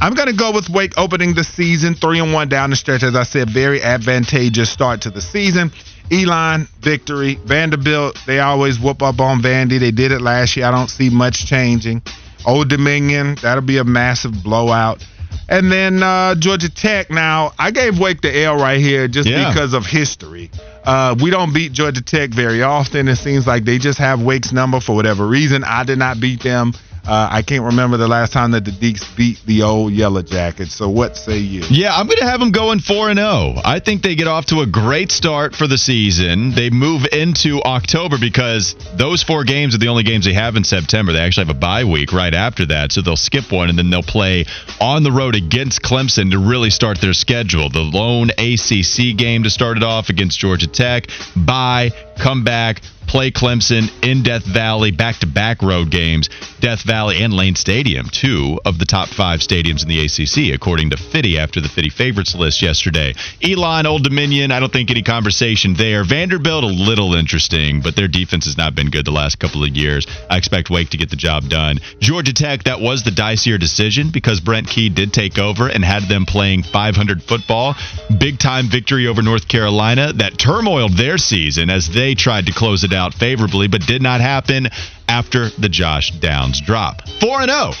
I'm going to go with Wake opening the season three and one down the stretch. As I said, very advantageous start to the season. Elon, victory. Vanderbilt, they always whoop up on Vandy. They did it last year. I don't see much changing. Old Dominion, that'll be a massive blowout. And then uh, Georgia Tech. Now, I gave Wake the L right here just yeah. because of history. Uh, we don't beat Georgia Tech very often. It seems like they just have Wake's number for whatever reason. I did not beat them. Uh, I can't remember the last time that the Deacs beat the old Yellow Jackets. So what say you? Yeah, I'm going to have them going 4 and 0. I think they get off to a great start for the season. They move into October because those four games are the only games they have in September. They actually have a bye week right after that, so they'll skip one and then they'll play on the road against Clemson to really start their schedule. The lone ACC game to start it off against Georgia Tech. Bye, come back, play Clemson in Death Valley, back to back road games. Death Valley and Lane Stadium, two of the top five stadiums in the ACC, according to Fitty after the Fitty favorites list yesterday. Elon, Old Dominion, I don't think any conversation there. Vanderbilt, a little interesting, but their defense has not been good the last couple of years. I expect Wake to get the job done. Georgia Tech, that was the dicier decision because Brent Key did take over and had them playing 500 football. Big time victory over North Carolina that turmoiled their season as they tried to close it out favorably, but did not happen after the Josh Downs drop. 4 0.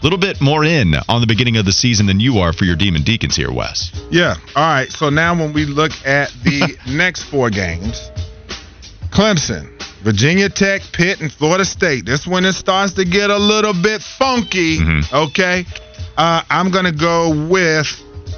A little bit more in on the beginning of the season than you are for your Demon Deacons here, Wes. Yeah. All right. So now when we look at the next four games, Clemson, Virginia Tech, Pitt, and Florida State. This one it starts to get a little bit funky. Mm-hmm. Okay. Uh, I'm going to go with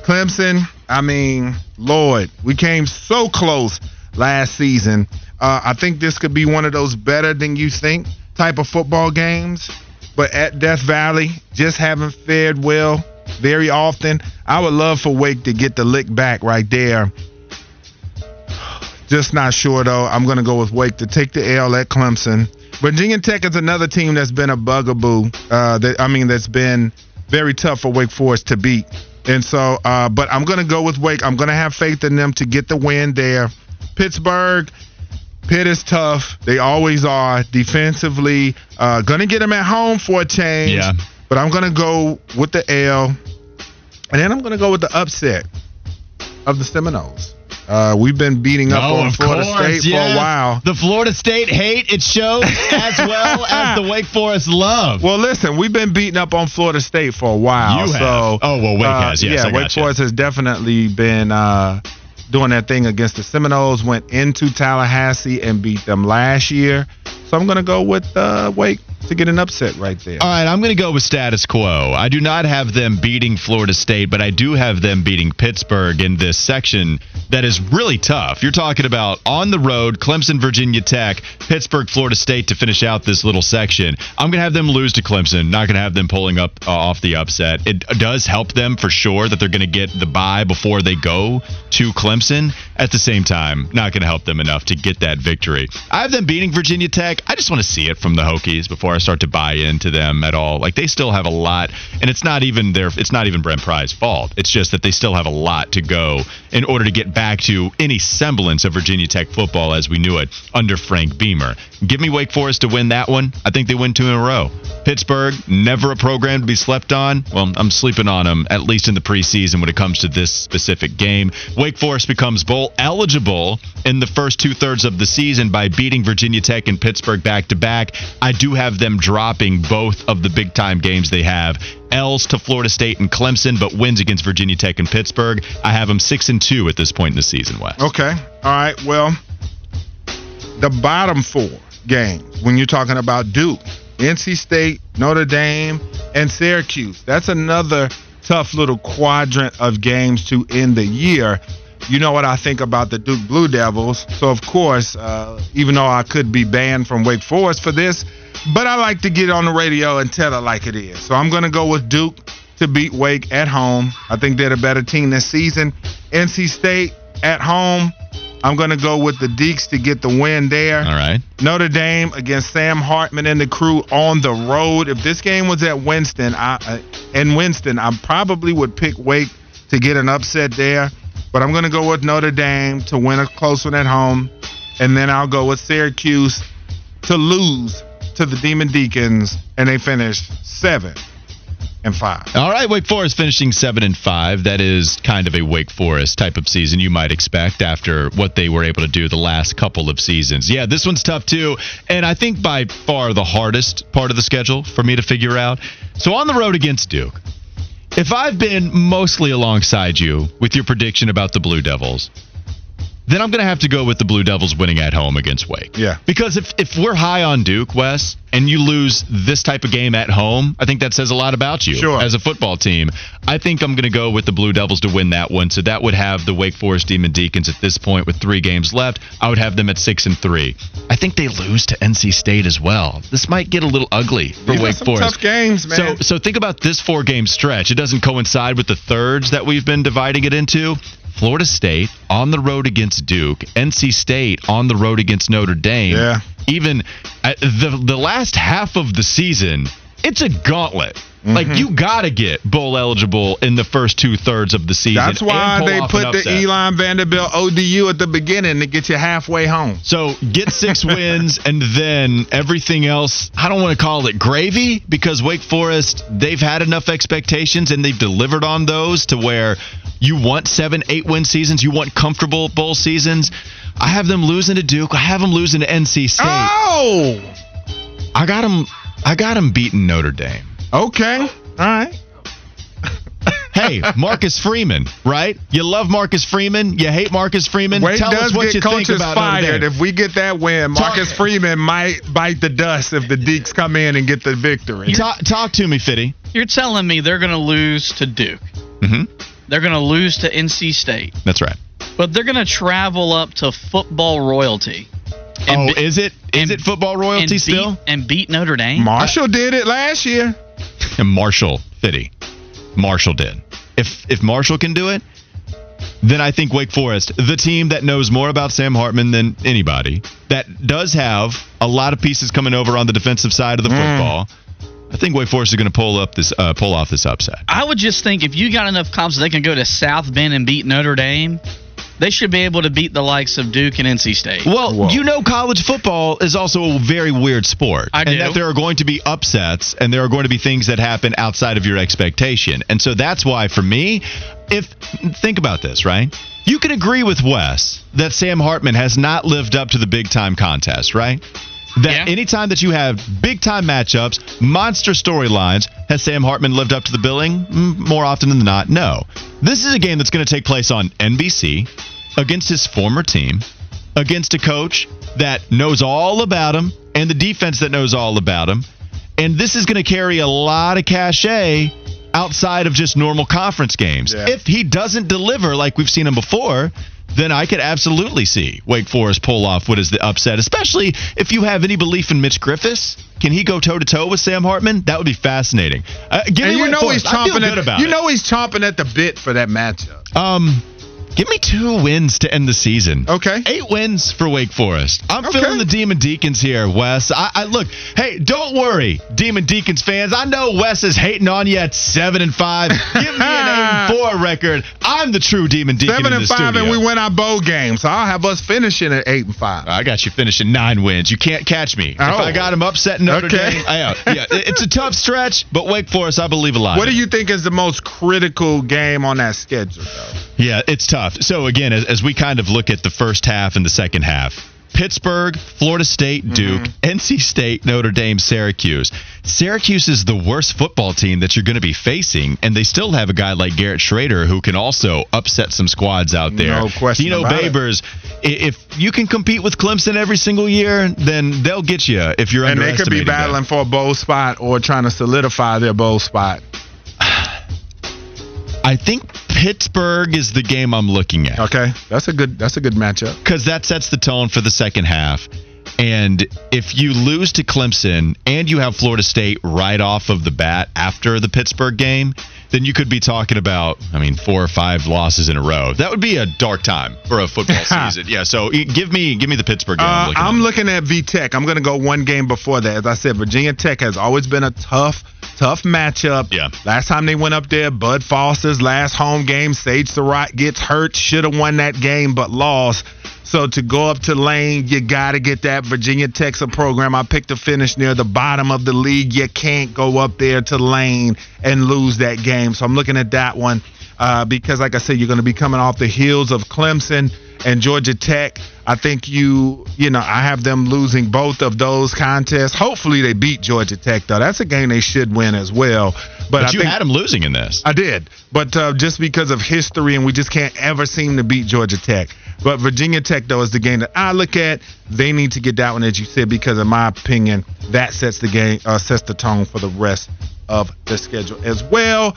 Clemson. I mean, Lord, we came so close last season. Uh, I think this could be one of those better than you think type of football games. but at Death Valley, just haven't fared well very often. I would love for Wake to get the lick back right there. Just not sure though. I'm to go with Wake to take the L at Clemson. Virginia Tech is another team that's been a bugaboo. Uh, that I mean, that's been very tough for Wake Forest to beat. And so, uh, but I'm to go with Wake. I'm to have faith in them to get the win there. Pittsburgh, Pitt is tough. They always are defensively. Uh, to get them at home for a change. Yeah. But I'm to go with the L. And then I'm to go with the upset of the Seminoles. Uh, we've been beating up Oh, on Florida course, State yeah. for a while. The Florida State hate it shows as well as the Wake Forest love. Well, listen, we've been beating up on Florida State for a while. You have. So, Oh, well, Wake uh, has. Yes, yeah, I Wake. Forest has definitely been uh, doing that thing against the Seminoles. Went into Tallahassee and beat them last year. So I'm going to go with uh, Wake to get an upset right there. All right, I'm going to go with status quo. I do not have them beating Florida State, but I do have them beating Pittsburgh in this section that is really tough. You're talking about on the road, Clemson, Virginia Tech, Pittsburgh, Florida State to finish out this little section. I'm going to have them lose to Clemson, not going to have them pulling up uh, off the upset. It does help them for sure that they're going to get the bye before they go to Clemson. At the same time, not going to help them enough to get that victory. I have them beating Virginia Tech. I just want to see it from the Hokies before I start to buy into them at all. Like they still have a lot, and it's not even their, it's not even Brent Pry's fault. It's just that they still have a lot to go in order to get back to any semblance of Virginia Tech football as we knew it under Frank Beamer. Give me Wake Forest to win that one. I think they win two in a row. Pittsburgh, never a program to be slept on. Well, I'm sleeping on them at least in the preseason when it comes to this specific game. Wake Forest becomes bowl eligible in the first two thirds of the season by beating Virginia Tech and Pittsburgh back to back. I do have them dropping both of the big time games they have. L's to Florida State and Clemson, but wins against Virginia Tech and Pittsburgh. I have them six and two at this point in the season, Wes. Okay. All right. Well, the bottom four games, when you're talking about Duke, NC State, Notre Dame, and Syracuse, that's another tough little quadrant of games to end the year. You know what I think about the Duke Blue Devils. So, of course, uh, even though I could be banned from Wake Forest for this, but I like to get on the radio and tell it like it is. So, I'm going to go with Duke to beat Wake at home. I think they're the better team this season. NC State at home. I'm going to go with the Deacs to get the win there. All right. Notre Dame against Sam Hartman and the crew on the road. If this game was at Winston, I uh, in Winston, I probably would pick Wake to get an upset there. But I'm going to go with Notre Dame to win a close one at home, and then I'll go with Syracuse to lose to the Demon Deacons, and they finish seven and five. All right, Wake Forest finishing seven and five. That is kind of a Wake Forest type of season you might expect after what they were able to do the last couple of seasons. Yeah, this one's tough too, and I think by far the hardest part of the schedule for me to figure out. So on the road against Duke, if I've been mostly alongside you with your prediction about the Blue Devils, then I'm going to have to go with the Blue Devils winning at home against Wake. Yeah. Because if, if we're high on Duke, Wes, and you lose this type of game at home, I think that says a lot about you Sure. as a football team. I think I'm going to go with the Blue Devils to win that one. So that would have the Wake Forest Demon Deacons at this point with three games left. I would have them at six and three. I think they lose to NC State as well. This might get a little ugly for These are Wake some Forest. tough games, man. So so think about this four game stretch. It doesn't coincide with the thirds that we've been dividing it into. Florida State on the road against Duke, NC State on the road against Notre Dame. Yeah. Even at the the last half of the season, it's a gauntlet. Mm-hmm. Like you got to get bowl eligible in the first two thirds of the season. That's why they put the. Elon Vanderbilt ODU at the beginning to get you halfway home. So get six wins and then everything else. I don't want to call it gravy because Wake Forest, they've had enough expectations and they've delivered on those to where you want seven, eight win seasons. You want comfortable bowl seasons. I have them losing to Duke. I have them losing to NC State. Oh, I got them. I got them beating Notre Dame. Okay. All right. Hey, Marcus Freeman, right? You love Marcus Freeman. You hate Marcus Freeman. Wade Tell does us what get you think about Notre fired. If we get that win, Marcus Talk- Freeman might bite the dust if the Deacs come in and get the victory. talk, talk to me, Fitty. You're telling me they're going to lose to Duke. hmm They're going to lose to NC State. That's right. But they're going to travel up to football royalty oh, be- is it? Is and- it football and royalty beat, still? and beat Notre Dame. Marshall did it last year. And Marshall, Fitty. Marshall did. If if Marshall can do it, then I think Wake Forest, the team that knows more about Sam Hartman than anybody, that does have a lot of pieces coming over on the defensive side of the football. I think Wake Forest is going to pull up this uh, pull off this upset. I would just think if you got enough confidence they can go to South Bend and beat Notre Dame, they should be able to beat the likes of Duke and NC State. Well, you know, college football is also a very weird sport, I and do. that there are going to be upsets, and there are going to be things that happen outside of your expectation, and so that's why, for me, if think about this, right? You can agree with Wes that Sam Hartman has not lived up to the big time contest, right? That Yeah. anytime that you have big time matchups, monster storylines, has Sam Hartman lived up to the billing? Mm, More often than not, no. This is a game that's going to take place on NBC against his former team, against a coach that knows all about him and the defense that knows all about him. And this is going to carry a lot of cachet outside of just normal conference games. Yeah. If he doesn't deliver like we've seen him before, then I could absolutely see Wake Forest pull off what is the upset, especially if you have any belief in Mitch Griffis. Can he go toe to toe with Sam Hartman? That would be fascinating. Uh, give And me you Wake know Forest. he's chomping at about you it. know he's chomping at the bit for that matchup. Um, give me two wins to end the season. Okay. eight wins for Wake Forest. I'm Okay. feeling the Demon Deacons here, Wes. I, I look. Hey, don't worry, Demon Deacons fans. I know Wes is hating on you at seven and five. Give me an eight and four record. I'm the true Demon Deacon Seven and five, studio. and we win our bowl game. So I'll have us finishing at eight and five. I got you finishing nine wins. You can't catch me. If Oh. I got him upsetting Notre Okay. Dame, I, uh, yeah, it's a tough stretch, but Wake Forest, I believe a lot. What do you think is the most critical game on that schedule, though? Yeah, it's tough. So again, as, as we kind of look at the first half and the second half, Pittsburgh, Florida State, mm-hmm. Duke, NC State, Notre Dame, Syracuse. Syracuse is the worst football team that you're going to be facing, and they still have a guy like Garrett Shrader who can also upset some squads out there. No question Dino about it. Babers, if you can compete with Clemson every single year, then they'll get you if you're And they could be battling for a bowl spot or trying to solidify their bowl spot. I think Pittsburgh is the game I'm looking at. Okay, that's a good that's a good matchup. because that sets the tone for the second half. And if you lose to Clemson and you have Florida State right off of the bat after the Pittsburgh game, then you could be talking about, I mean, four or five losses in a row. That would be a dark time for a football season. Yeah. So give me give me the Pittsburgh game. Uh, looking I'm at. looking at V Tech. I'm going to go one game before that. As I said, Virginia Tech has always been a tough, tough matchup. Yeah. Last time they went up there, Bud Foster's last home game, Sage Surratt gets hurt, should have won that game, but lost. So to go up to Lane, you got to get that Virginia Tech's a program. I picked to finish near the bottom of the league. You can't go up there to Lane and lose that game. So I'm looking at that one uh, because, like I said, you're going to be coming off the heels of Clemson and Georgia Tech. I think you, you know, I have them losing both of those contests. Hopefully, they beat Georgia Tech though. That's a game they should win as well. But, But you think, had them losing in this. I did, but uh, just because of history, and we just can't ever seem to beat Georgia Tech. But Virginia Tech, though, is the game that I look at. They need to get that one, as you said, because in my opinion, that sets the game, uh, sets the tone for the rest of the schedule as well.